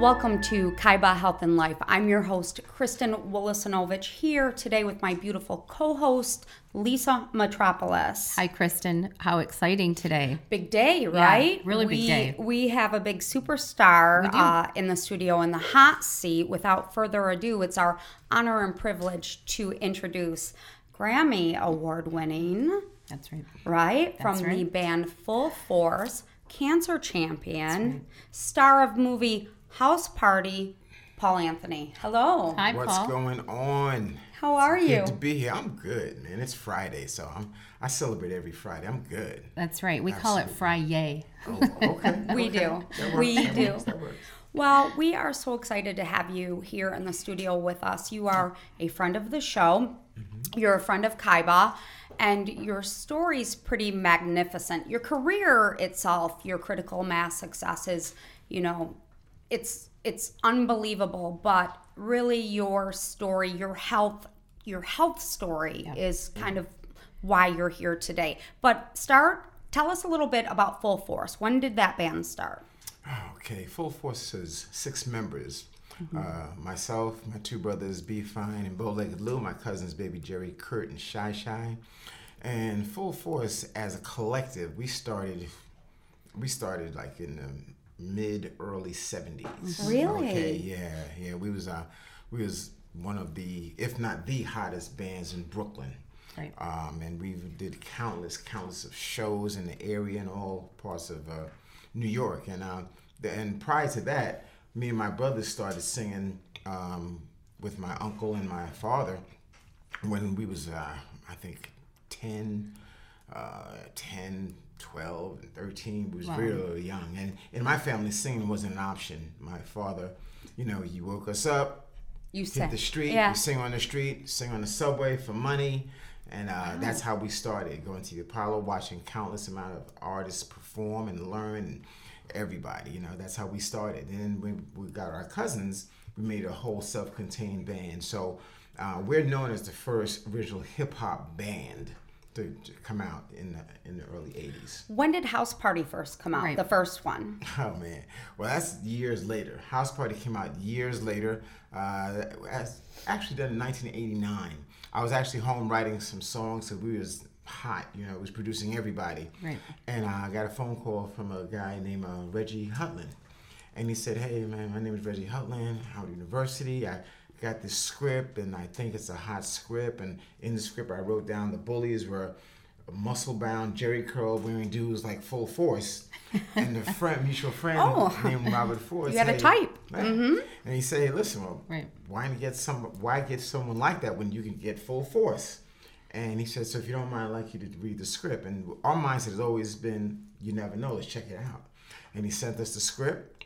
Welcome to Kaiba Health and Life. I'm your host, Kristen Wolosinovich, here today with my beautiful co host, Lisa Metropolis. Hi, Kristen. How exciting today. Big day, right? really big we, day. We have a big superstar uh, in the studio in the hot seat. Without further ado, it's our honor and privilege to introduce Grammy Award winning, That's right. right? From the band Full Force, cancer champion, star of movie House Party, Paul Anthony. Hello. Hi, What's Paul. going on? How are you? Good to be here. I'm good, man. It's Friday, so I'm I celebrate every Friday. I'm good. That's right. We call it Fry-yay. Oh, okay. We okay. do. That works. We That do. works. That works. Well, we are so excited to have you here in the studio with us. You are a friend of the show. Mm-hmm. You're a friend of Kaiba, and your story's pretty magnificent. Your career itself, your critical mass success is, you know, it's it's unbelievable. But really, your story, your health, your health story is kind of why you're here today. But start. Tell us a little bit about Full Force. When did that band start? Okay, Full Force is six members. Uh, myself, my two brothers, B Fine and Bow Legged Lou, my cousins, Baby Gerry, Kurt, and Shy Shy. And Full Force, as a collective, we started, we started like in the mid early seventies. Really? Okay, yeah, yeah. We was uh, we was one of the, if not the hottest bands in Brooklyn. Right. Um, and we did countless, countless of shows in the area and all parts of uh, New York. And uh, the, and prior to that, me and my brothers started singing um, with my uncle and my father when we was, uh, I think, 10, uh, 10, 12, and 13. We was really young. And in my family, singing wasn't an option. My father, you know, he woke us up, You hit the street, Yeah. we sing on the street, sing on the subway for money, and uh, that's how we started going to the Apollo, watching countless amount of artists perform and learn. And everybody, you know, that's how we started. And then when we got our cousins, we made a whole self-contained band. So uh, we're known as the first original hip hop band to, to come out in the in the early '80s. When did House Party first come out? Right. The first one. Oh man, well that's years later. House Party came out years later. Uh, as actually done in 1989. I was actually home writing some songs, so we was hot. You know, it was producing everybody. Right. And uh, I got a phone call from a guy named uh, Reggie Hudlin, and he said, "Hey man, my name is Reggie Hudlin, Howard University. I got this script, and I think it's a hot script. And in the script, I wrote down the bullies were." Muscle bound, Jerry curl wearing dudes like full force, and the friend, mutual friend Oh. named Robert Ford. You had a type. "Man," mm-hmm. And he said, "Hey, listen, well, Right. why get some? Why get someone like that when you can get full force?" And he said, "So if you don't mind, I'd like you to read the script." And our mindset has always been, "You never know. Let's check it out." And he sent us the script,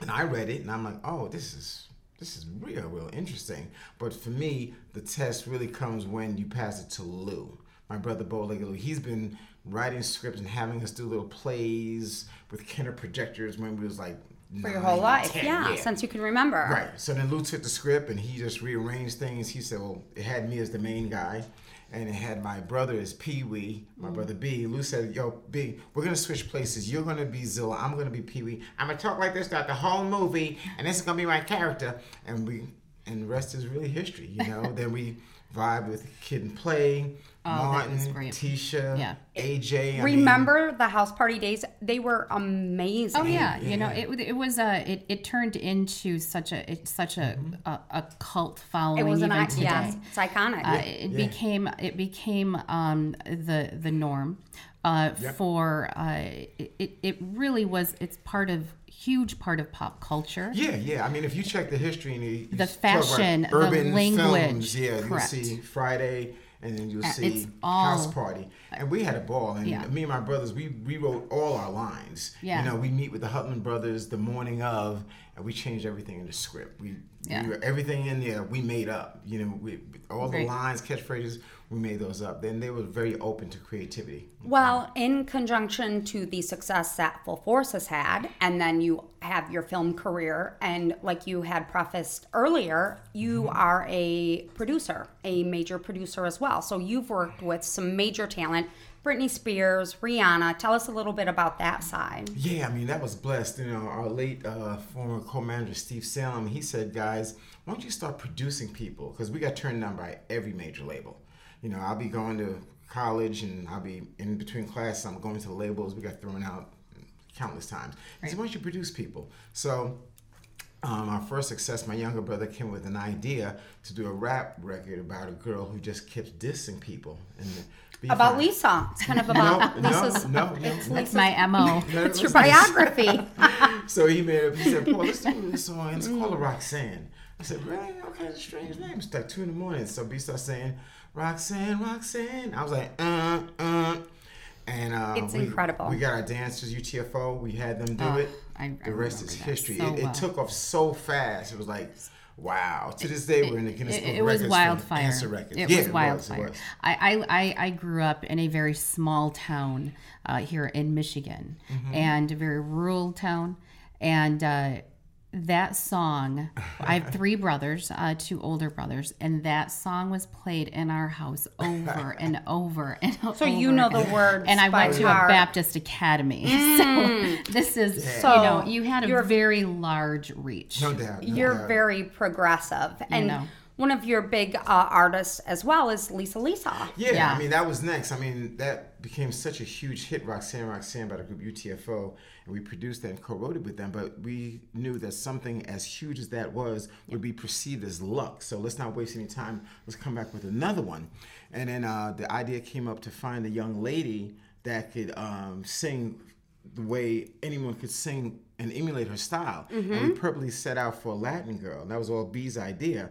and I read it, and I'm like, "Oh, this is." This is real, real interesting. But for me, the test really comes when you pass it to Lou, my brother Bo Lou. He's been writing scripts and having us do little plays with Kenner projectors when we was like For your whole life. 10, yeah, since you can remember. Right. So then Lou took the script and he just rearranged things. He said, well, it had me as the main guy. And it had my brother as Pee Wee, my Mm. brother B. Lou said, Yo, B, we're to switch places. You're to be Zilla. I'm to be Pee Wee. I'm to talk like this throughout the whole movie. And this is to be my character. And we, and the rest is really history, you know? then we vibe with Kid and Play, Oh, Martin. Tisha, Yeah. AJ. I mean, Remember the House Party days? They were amazing. Oh yeah, you know it. It was a. It, it turned into such a. It's such a a, a cult following. It was an even today. yes, it's iconic. Uh, it became it became um, the the norm uh, for uh, it, it- really was it's part of huge part of pop culture Yeah, yeah. I mean, if you check the history and you, you The fashion, the urban language, films, yeah, you'll see Friday, and then you'll Uh, see it's all- House Party, and we had a ball. And Yeah. me and my brothers, we rewrote all our lines. Yeah. you know, we meet with the Hudlin brothers the morning of, and we changed everything in the script. We, Yeah. we everything in there we made up. You know, we all the lines, catchphrases, we made those up. Then they were very open to creativity. Well, in conjunction to the success that Full Force has had, and then you have your film career, and like you had prefaced earlier, you are a producer, a major producer as well. So you've worked with some major talent, Britney Spears, Rihanna. Tell us a little bit about that side. Yeah, I mean that was blessed. You know, our late uh, former co-manager Steve Salem, he said, "Guys, why don't you start producing people? Because we got turned down by every major label. You know, I'll be going to college and I'll be in between classes. I'm going to the labels. We got thrown out countless times. Said, why don't you produce people? So um, our first success, my younger brother came with an idea to do a rap record about a girl who just kept dissing people. And About fine. Lisa. It's kind of about no, Lisa's. no, no. It's That's Lisa's- my mo. It's your biography. so he made up. He said, "Paul, let's do this song. It's called Roxanne." I said, "Really? Okay, it's a strange name." It's like two in the morning. So B starts saying, "Roxanne, Roxanne." I was like, "Uh, uh." And uh, It's we, incredible. We got our dancers, UTFO. We had them do Oh, it. I- I the rest is history. so it, it took off so fast. It was like, wow. To this day, we're in the Guinness It, Book it of was Records for wildfire. Answer records. It Yeah, was it wildfire. it was. I, I, I, I grew up in a very small town uh, here in Michigan, Mm-hmm. and a very rural town, and uh, that song. I have three brothers, uh, two older brothers, and that song was played in our house over and over and over. So you know the words And I by went to a. Baptist academy, so this is So you know you had a very large reach. No doubt. no You're doubt. very progressive. And know. One of your big uh, artists as well is Lisa Lisa. Yeah, Yeah. I mean that was next. I mean that became such a huge hit, Roxanne Roxanne by the group UTFO, and we produced that and co-wrote it with them. But we knew that something as huge as that was would be perceived as luck. So let's not waste any time. Let's come back with another one. And then uh, the idea came up to find a young lady that could um, sing the way anyone could sing and emulate her style. And we purposely set out for a Latin girl. And That was all B's idea.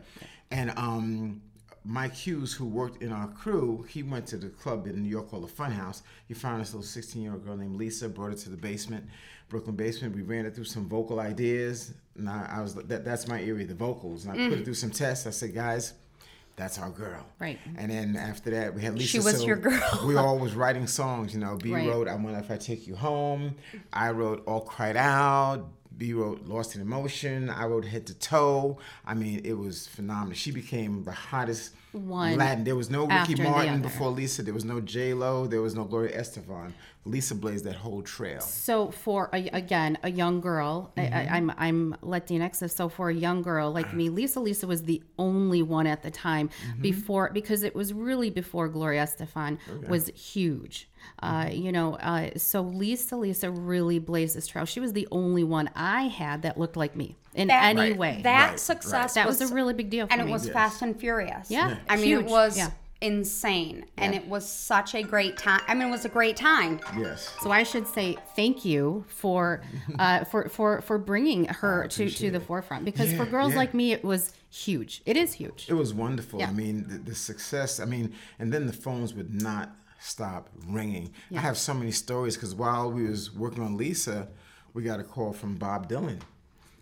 And um, Mike Hughes, who worked in our crew, he went to the club in New York called the Funhouse. He found this little 16 year old girl named Lisa, brought her to the basement, Brooklyn basement. We ran it through some vocal ideas. And I, I was that, that's my area, the vocals. And I put it through some tests. I said, guys, that's our girl. Right. And then after that, we had Lisa. She was so your girl. we all was writing songs. You know, B Right. wrote "I Wonder If I Take You Home." I wrote "All Cried Out." B wrote "Lost in Emotion." I wrote "Head to Toe." I mean, it was phenomenal. She became the hottest One Latin. There was no Ricky Martin before Lisa. There was no J Lo. There was no Gloria Estefan. Lisa blazed that whole trail. So for a, again a young girl, I, I, mm-hmm. I'm I'm Latinx. So for a young girl like me, Lisa Lisa was the only one at the time mm-hmm. before because it was really before Gloria Estefan was huge. Uh, you know, uh, so Lisa Lisa really blazed this trail. She was the only one I had that looked like me in That- any Right. way. That Right, success that was a really big deal for and me. it was Yes. Fast and Furious. Yeah. I mean, Huge. it was Yeah. insane, and it was such a great time. I mean, it was a great time. Yes. So I should say thank you for uh, for for for bringing her to to the forefront because for girls yeah. like me it was huge. It is huge. It was wonderful. Yeah. I mean, the, the success. I mean, and then the phones would not stop ringing. I have so many stories because while we was working on Lisa, we got a call from Bob Dylan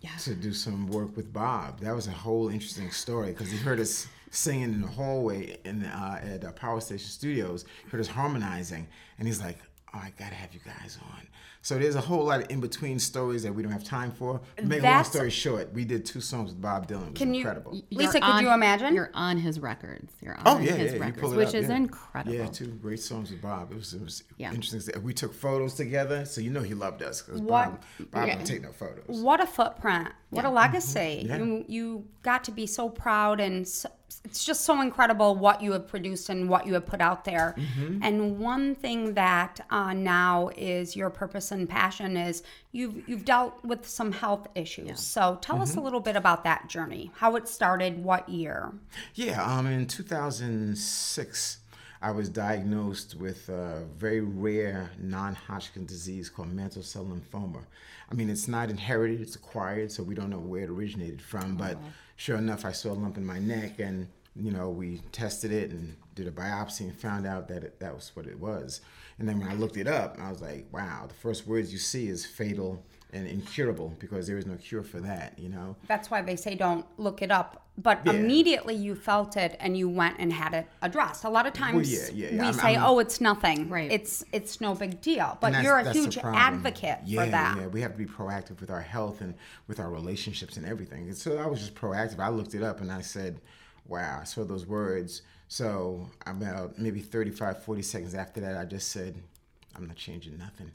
Yeah. to do some work with Bob. That was a whole interesting story because he heard us singing in the hallway in uh, at uh, Power Station Studios. Heard us harmonizing, and he's like, "Oh, I gotta have you guys on." So there's a whole lot of in between stories that we don't have time for. To make a long That's- story short, we did two songs with Bob Dylan. It was Can you- incredible. You're Lisa, could on- you imagine? You're on his records. You're oh, on Oh yeah, his yeah, you records, pull it which up, is yeah. incredible. Yeah, two great songs with Bob. It was it was Yeah. interesting. We took photos together, so you know he loved us because What- Bob, Bob yeah. don't take no photos. What a footprint! What a legacy! Mm-hmm. Yeah. You you got to be so proud, and so, it's just so incredible what you have produced and what you have put out there. And one thing that uh, now is your purpose and passion is you've you've dealt with some health issues. So tell us a little bit about that journey, how it started, what year. Yeah, um, in 2006, I was diagnosed with a very rare non-Hodgkin disease called mantle cell lymphoma. I mean, it's not inherited; it's acquired, so we don't know where it originated from. But sure enough, I saw a lump in my neck, and you know, we tested it and did a biopsy and found out that it, that was what it was. And then when I looked it up, I was like, wow, the first words you see is fatal and incurable because there is no cure for that. You know. That's why they say don't look it up. But Yeah. immediately you felt it and you went and had it addressed. A lot of times yeah, yeah, yeah. we I'm- say, I'm- "Oh, it's nothing. Right. It's it's no big deal." But you're a huge advocate yeah, for that. Yeah, we have to be proactive with our health and with our relationships and everything. And so I was just proactive. I looked it up and I said, wow, I saw those words. So about maybe 35, 40 seconds after that, I just said, I'm not changing nothing.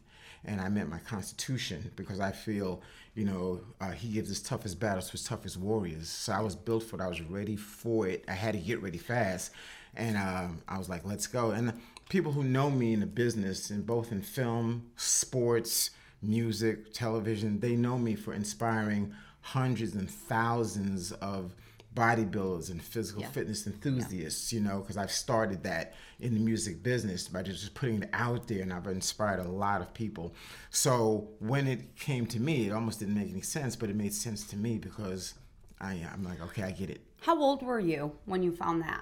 And I meant my constitution because I feel, you know, uh, he gives his toughest battles to his toughest warriors. So I was built for it. I was ready for it. I had to get ready fast. And um, I was like, let's go. And people who know me in the business, and both in film, sports, music, television, they know me for inspiring hundreds and thousands of bodybuilders and physical Yeah. fitness enthusiasts, you know, because I've started that in the music business by just putting it out there and I've inspired a lot of people. So when it came to me, it almost didn't make any sense, but it made sense to me because I, I'm like, okay, I get it. How old were you when you found that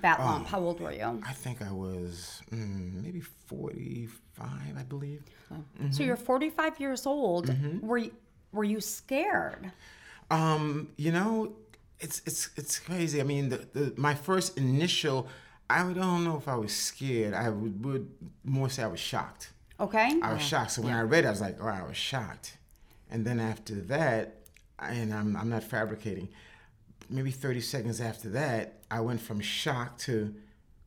that Oh. lump? How old were you? I think I was mm, maybe 45, I believe. So you're 45 years old. Mm-hmm. Were you, were you scared? Um, you know, it's it's it's crazy. I mean, the, the my first initial, I don't know if I was scared. I would, would more say I was shocked. Okay. I was shocked. So when I read it, I was like, oh, I was shocked. And then after that, and I'm I'm not fabricating. Maybe 30 seconds after that, I went from shock to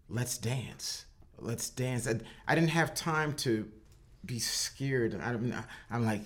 let's dance. Let's dance. I, I didn't have time to be scared. I, don't- I'm like,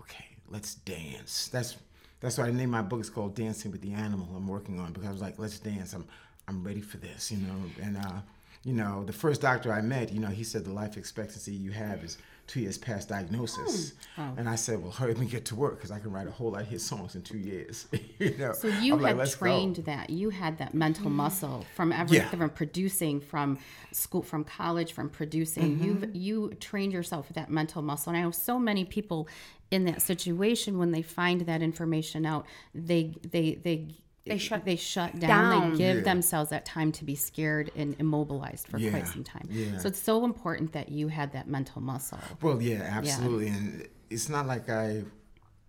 okay, let's dance. That's that's why I named my book. It's called Dancing with the Animal. I'm working on because I was like, let's dance. I'm I'm ready for this, you know. And uh, you know, the first doctor I met, you know, he said the life expectancy you have is two years past diagnosis. Oh. And I said, well, hurry up and get to work because I can write a whole lot of hit songs in two years. you know. So you I'm had "Let's go." trained that. You had that mental muscle from everything Yeah. from producing, from school, from college, from producing. Mm-hmm. You've you trained yourself with that mental muscle. And I know so many people in that situation when they find that information out, they they they They shut they shut down. down. They give Yeah. themselves that time to be scared and immobilized for Yeah, quite some time. yeah. So it's so important that you had that mental muscle. Well, yeah, absolutely. And it's not like I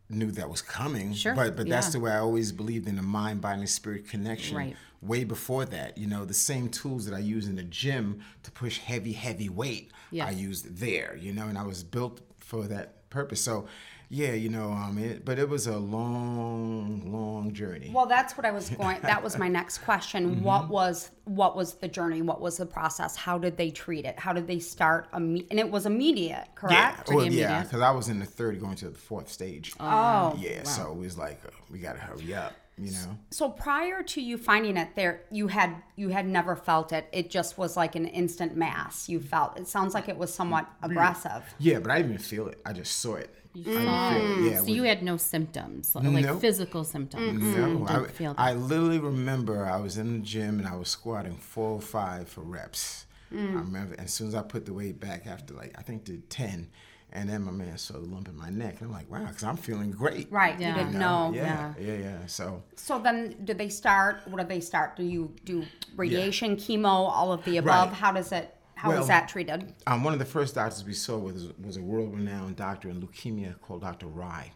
knew that was coming. Sure, But but that's yeah. the way I always believed in the mind, body, and spirit connection. Right. Way before that, you know, the same tools that I use in the gym to push heavy, heavy weight, Yes. I used there. You know, and I was built for that purpose. So, yeah, you know, um, it, but it was a long, long journey. Well, that's what I was going. That was my next question. Mm-hmm. What was what was the journey? What was the process? How did they treat it? How did they start? Imme- and it was immediate, yeah, correct? well, yeah, because I was in the third, going to the fourth stage. Oh, yeah, so it was like uh, we got to hurry up. You know. So prior to you finding it, there you had you had never felt it. It just was like an instant mass. You felt. It sounds like it was somewhat aggressive. Yeah, but I didn't even feel it. I just saw it. I didn't it. Yeah, So it you had no symptoms, like Nope. physical symptoms. No, I, didn't feel that. I literally remember I was in the gym and I was squatting four or five for reps. Mm. I remember as soon as I put the weight back after like I think did ten, and then my man saw the lump in my neck, and I'm like, wow, because I'm feeling great. Right. Yeah. You didn't You know. Yeah, yeah, yeah. So So then, did they start? What do they start? Do you do radiation, chemo, all of the above? Right. How does it? How is Well, that treated? um, one of the first doctors we saw was was a world-renowned doctor in leukemia called Dr. Rye,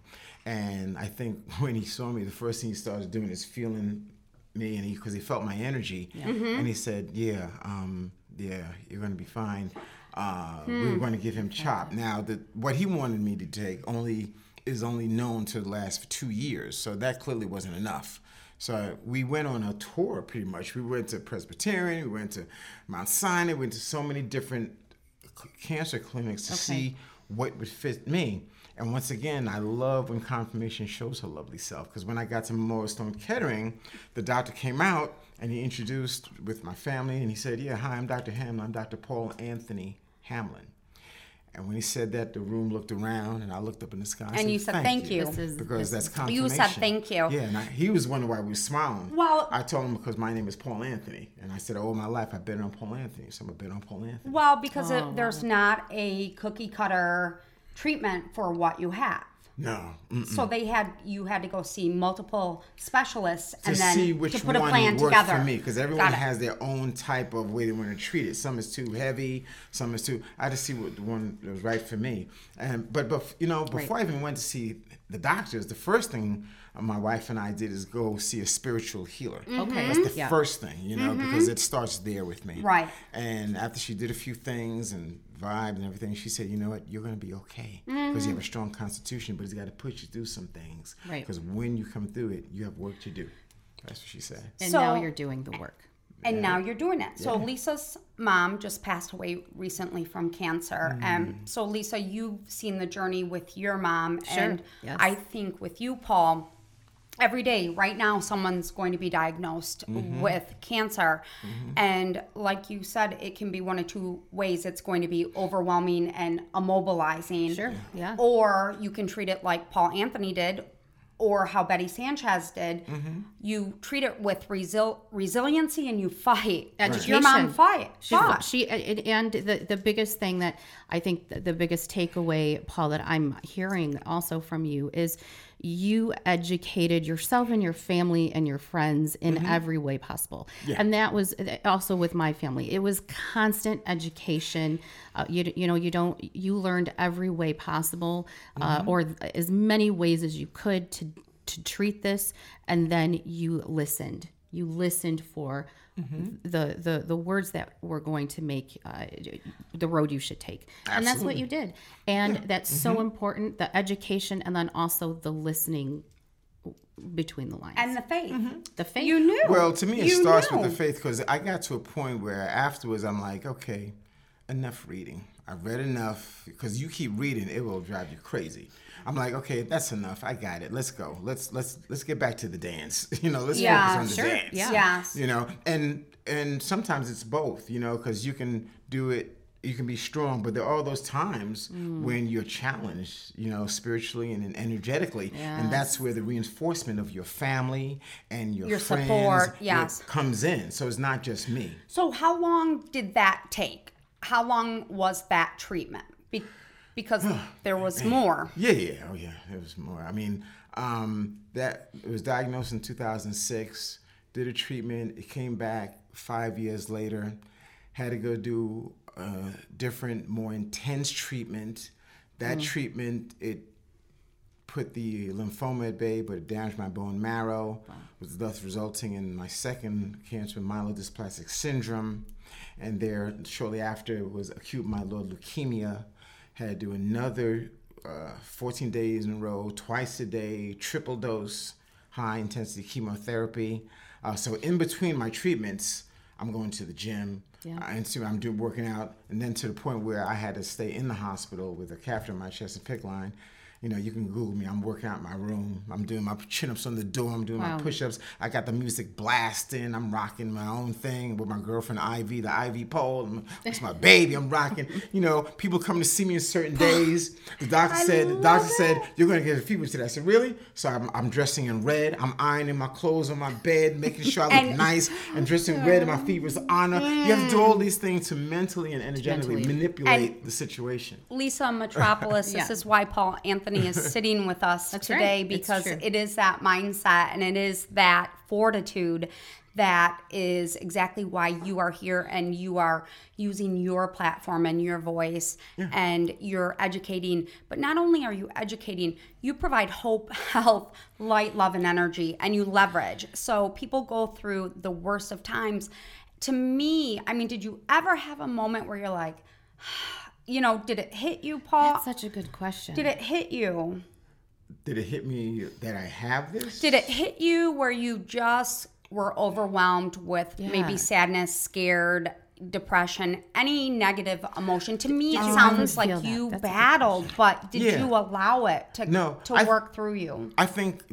and I think when he saw me, the first thing he started doing is feeling me, and he because he felt my energy, and he said, "Yeah, um, yeah, you're gonna be fine. Uh, We were going to give him CHOP." Now, the what he wanted me to take only is only known to last for two years, so that clearly wasn't enough. So we went on a tour pretty much. We went to Presbyterian, we went to Mount Sinai, we went to so many different cancer clinics to see what would fit me. And once again, I love when confirmation shows her lovely self because when I got to Memorial Sloan Kettering, the doctor came out and he introduced with my family and he said, Yeah, hi, I'm Dr. Hamlin. I'm Dr. Paul Anthony Hamlin. And when he said that, the room looked around and I looked up in the sky. I And you said, "Thank you." This is- Because this that's is- confirmation. You said thank you. Yeah, and I, he was wondering why we were smiling. Well- I told him because my name is Paul Anthony, and I said all my life I've been on Paul Anthony, so I'm a bit on Paul Anthony. Well, because Oh, it, there's not a cookie cutter treatment for what you have. No, mm, So they had you had to go see multiple specialists to and then see which to put one a plan worked together. for me, because everyone has their own type of way they want to treat it. Some is too heavy, some is too. I just see what the one that was right for me. And but but you know before I even went to see the doctors, the first thing my wife and I did is go see a spiritual healer. Okay. That's the Yeah. first thing, you know, because it starts there with me. Right. And after she did a few things and vibed and everything, she said, "You know what? You're going to be okay because you have a strong constitution, but it's got to push you through some things. Right. Because when you come through it, you have work to do." That's what she said. And So- now you're doing the work. and now you're doing it. So Lisa's mom just passed away recently from cancer, Mm. and so Lisa, you've seen the journey with your mom, Sure, and yes. I think with you, Paul. Every day, right now, someone's going to be diagnosed Mm-hmm. with cancer. And like you said, it can be one of two ways. It's going to be overwhelming and immobilizing. Sure, yeah. Or you can treat it like Paul Anthony did, or how Betty Sanchez did. Mm-hmm. You treat it with resil- resiliency and you fight. Education. Your mom fight. She, fought. she and and the the biggest thing that I think the, the biggest takeaway, Paul, that I'm hearing also from you is you educated yourself and your family and your friends in every way possible, and that was also with my family. It was constant education. Uh, you you know you don't you learned every way possible, uh, or as many ways as you could to to treat this, and then you listened. You listened for Mm-hmm. the, the the words that were going to make uh, the road you should take, and that's what you did. And that's so mm-hmm. important: the education, and then also the listening between the lines. and the faith. Mm-hmm. the faith. You knew. Well, to me, it You starts knew. with the faith because I got to a point where afterwards I'm like, okay, enough reading. I've read enough because you keep reading, it will drive you crazy. I'm like, okay, that's enough. I got it. Let's go. Let's let's let's get back to the dance. You know, let's Yeah, focus on the sure. dance. Yeah. Yes. You know, and and sometimes it's both. You know, because you can do it. You can be strong, but there are all those times Mm. when you're challenged, you know, spiritually and, and energetically, and that's where the reinforcement of your family and your, Your friends support, what yes. comes in. So it's not just me. So how long did that take? How long was that treatment? Be- because there was more. Yeah, yeah, oh yeah, it was more. I mean, um, that it was diagnosed in 2006. Did a treatment. It came back five years later. Had to go do a different, more intense treatment. That treatment it put the lymphoma at bay, but it damaged my bone marrow, was thus resulting in my second cancer, myelodysplastic syndrome. And there, shortly after, was acute myeloid leukemia. Had to do another uh, 14 days in a row, twice a day, triple dose, high intensity chemotherapy. Uh, so in between my treatments, I'm going to the gym. Yeah. And so I'm doing working out, and then to the point where I had to stay in the hospital with a catheter in my chest and PICC line. You know, you can Google me. I'm working out in my room. I'm doing my chin ups on the door. I'm doing Wow. my push ups. I got the music blasting. I'm rocking my own thing with my girlfriend Ivy, the Ivy pole. It's my baby. I'm rocking. You know, people come to see me on certain days. The doctor said, the doctor said, you're going to get a fever today. I said, really? So I'm, I'm dressing in red. I'm ironing my clothes on my bed, making sure I look And- nice. and dressing red in my fever's honor. You have to do all mm. these things to mentally and energetically Mentally. manipulate the situation. Lisa Metropolis, Yeah. this is why Paul Anthony is sitting with us today right. Because it is that mindset and it is that fortitude that is exactly why you are here and you are using your platform and your voice and you're educating. But not only are you educating, you provide hope, health, light, love, and energy, and you leverage. So people go through the worst of times. To me, I mean, did you ever have a moment where you're like, you know, did it hit you, Paul? That's such a good question. Did it hit you? Did it hit me that I have this? Did it hit you where you just were overwhelmed with Yeah. maybe sadness, scared, depression, any negative emotion? To me, it you sounds like feel that? you That's battled, but did Yeah. you allow it to No, to I- work through you? I think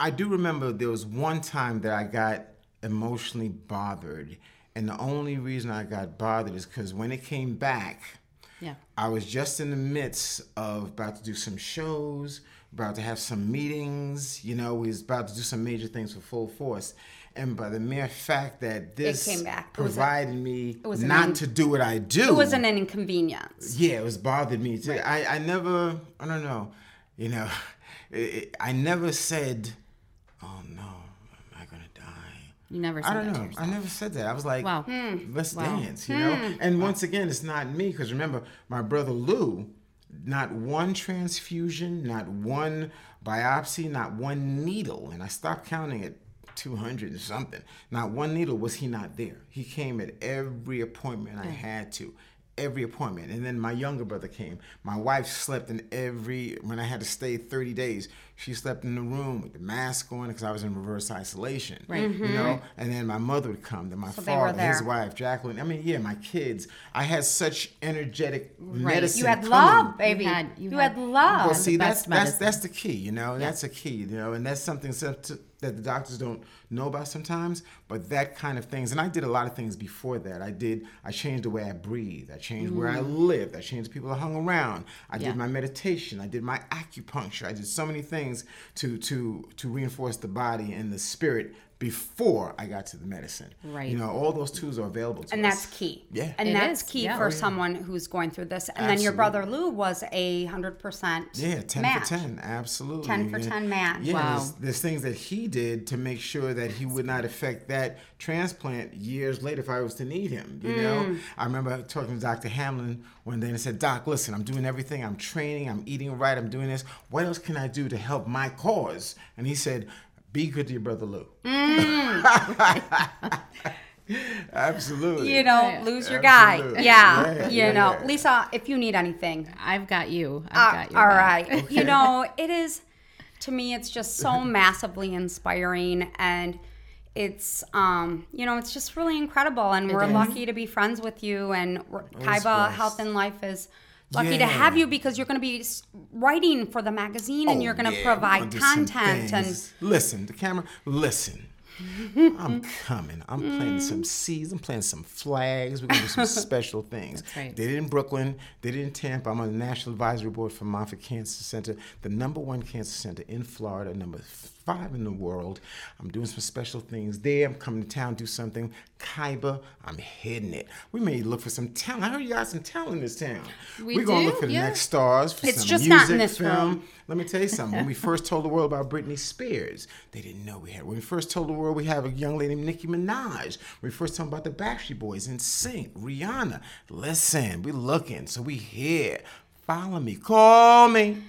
I do remember there was one time that I got emotionally bothered, and the only reason I got bothered is because when it came back, Yeah. I was just in the midst of about to do some shows, about to have some meetings. You know, we was about to do some major things for full force. And by the mere fact that this came back. It was a- provided me was not in- to do what I do, It wasn't an inconvenience. yeah, it was bothered me. Too. I, I never, I don't know, you know, it, it, I never said, oh no, am I gonna die? You never said I don't that to know. I never said that. I was like, Wow. Hmm. let's Wow. dance, you hmm. know? And once again, it's not me because remember, my brother Lou, not one transfusion, not one biopsy, not one needle, and I stopped counting at 200 or something. Not one needle was he not there. He came at every appointment I had to. every appointment. And then my younger brother came. My wife slept in every when I had to stay 30 days. She slept in the room with the mask on because I was in reverse isolation. Right. You know, and then my mother would come. Then my Mm-hmm. they father, his wife, Jacqueline. I mean, yeah, my kids. I had such energetic medicine. You had coming. love, baby. You had- had, you had- love. Well, see, that's that's that's the key, you know. That's a key, you know, and that's something so- to- that the doctors don't know about sometimes. But that kind of things, and I did a lot of things before that. I did. I changed the way I breathe. I changed where I lived. I changed the people I hung around. I Mm. Yeah. did my meditation. I did my acupuncture. I did so many things to to to reinforce the body and the spirit before I got to the medicine. Right. You know, all those tools are available to and us. that's key. Yeah. And It that's is, key yeah. for Oh, yeah. someone who's going through this. And then your brother Lou was a hundred percent. Yeah, 10 match. for 10, absolutely. 10 for 10 match. Yeah, Wow. there's, there's things that he did to make sure that he would not affect that transplant years later if I was to need him, you Mm. know? I remember talking to Dr. Hamlin one day and I said, Doc, listen, I'm doing everything. I'm training, I'm eating right, I'm doing this. What else can I do to help my cause? And he said, be good to your brother Lou. Absolutely. You know, Right. lose your guy. Yeah. Yeah, you yeah, know, yeah. Lisa, if you need anything, I've got you. I've Uh, got you. all right. You know, it is to me it's just so massively inspiring and it's um you know it's just really incredible and we're is. lucky to be friends with you and we're- Kaiba. Health and Life is lucky to have you because you're going to be writing for the magazine and Oh, you're going to yeah, provide content and listen, the camera, listen. I'm coming. I'm planting some mm-hmm. seeds. I'm playing some flags. We're gonna do some special things. Right. Did it in Brooklyn. They did it in Tampa. I'm on the National Advisory Board for Moffitt Cancer Center, the number one cancer center in Florida, number five in the world. I'm doing some special things there. I'm coming to town, do something. Kaiba, I'm hitting it. We may look for some talent. I heard you got some talent in this town. We We're gonna look for the yeah. next stars. For It's some just music, not in this film. room. Let me tell you something. When we first told the world about Britney Spears, they didn't know we had. When we first told the world we have a young lady named Nicki Minaj. When we first told them about the Backstreet Boys NSYNC, Rihanna. Listen, we're looking, so we here. Follow me, call me.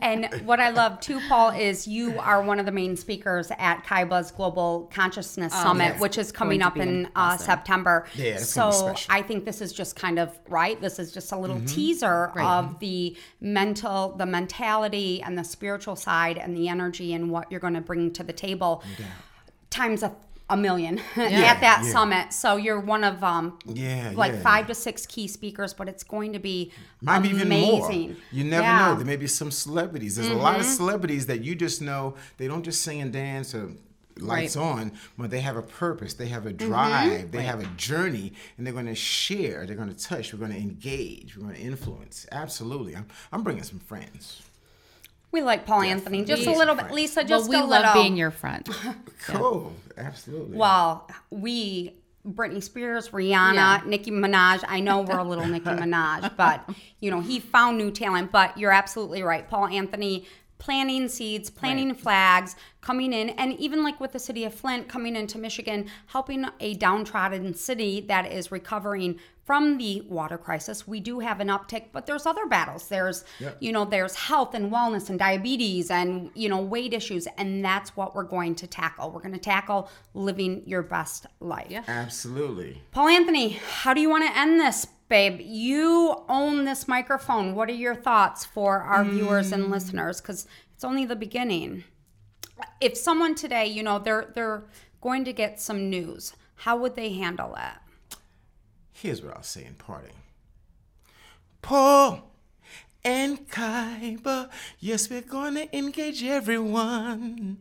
And what I love too, Paul, is you are one of the main speakers at Kaiba's Global Consciousness Summit, which is coming up to be in uh. September. Yeah, it's so. I think this is just kind of right. This is just a little Mm-hmm. teaser of the mental, the mentality, and the spiritual side, and the energy, and what you're going to bring to the table. Times a, a million at that yeah. summit. So you're one of um, Yeah, like yeah. five to six key speakers, but it's going to be Might be even amazing. more. You never Yeah. Mm-hmm. know. There may be some celebrities. There's a lot of celebrities that you just know they don't just sing and dance or lights Right. on, but they have a purpose. They have a Mm-hmm. drive. They have a journey, and they're going to share. They're going to touch. We're going to engage. We're going to influence. Absolutely. I'm, I'm bringing some friends. We like Paul Anthony just a little bit, Lisa. just Well, Just we a love little. being your friend. Cool. Absolutely. well, we Britney Spears, Rihanna, Yeah. Nicki Minaj. I know we're a little Nicki Minaj, but you know he found new talent. But you're absolutely right, Paul Anthony. Planting seeds, planting flags, coming in, and even like with the city of Flint, coming into Michigan, helping a downtrodden city that is recovering from the water crisis. We do have an uptick, but there's other battles. There's, Yep. you know, there's health and wellness and diabetes and, you know, weight issues. And that's what we're going to tackle. We're going to tackle living your best life. Yeah. Absolutely. Paul Anthony, how do you want to end this, babe? You own this microphone. What are your thoughts for our viewers and mm. listeners? Because it's only the beginning. If someone today, you know, they're they're going to get some news, how would they handle it? Here's what I'll say in parting. Paul and Kaiba, yes, we're gonna engage everyone.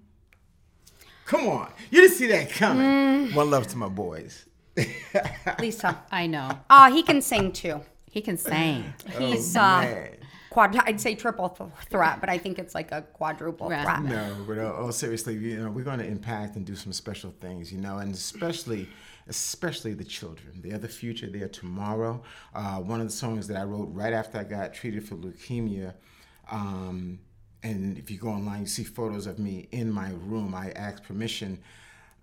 Come on, you didn't see that coming. Mm. One love to my boys. Lisa. I know. Uh, he can sing too. He can sing. He's Oh, uh, quad. I'd say triple th- threat, but I think it's like a quadruple Right. threat. No, but uh, oh, seriously, you know, we're going to impact and do some special things, you know, and especially, especially the children. They are the future. They are tomorrow. Uh, one of the songs that I wrote right after I got treated for leukemia, um, and if you go online, you see photos of me in my room. I asked permission.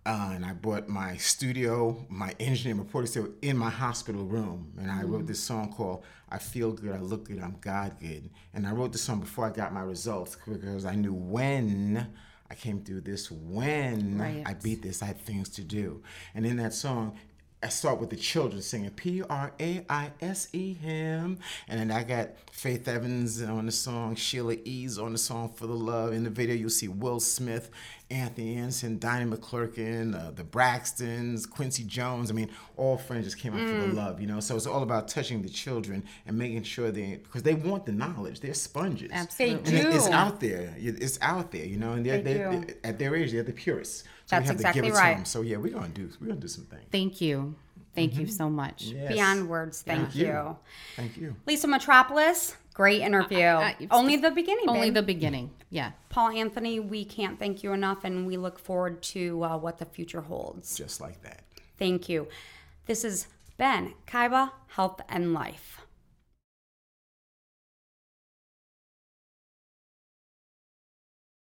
Uh, and I brought my studio, my engineer, my recording studio in my hospital room. And I wrote this song called I Feel Good, I Look Good, I'm God Good. And I wrote this song before I got my results because I knew when I came through this, when Right. I beat this, I had things to do. And in that song, I start with the children singing P R A I S E him, and then I got Faith Evans on the song, Sheila E's on the song For the Love. In the video, you'll see Will Smith, Anthony Anderson, Donnie McClurkin, uh, the Braxtons, Quincy Jones. I mean, all friends just came out for the love, you know. So it's all about touching the children and making sure they, because they want the knowledge. They're sponges. Absolutely. They And it- it's out there. It's out there, you know. And they're, They they're, they're- at their age, they're the purists. So That's we have exactly to give it right. to them. So yeah, we're gonna do we're gonna do some things. Thank you. Thank you so much. Yes. Beyond words, thank you. you. Thank you. Lisa Metropolis, great interview. I- Only the beginning, Only babe. the beginning. Yeah. Paul Anthony, we can't thank you enough, and we look forward to uh, what the future holds. Just like that. Thank you. This is Ben Kaiba, Health and Life.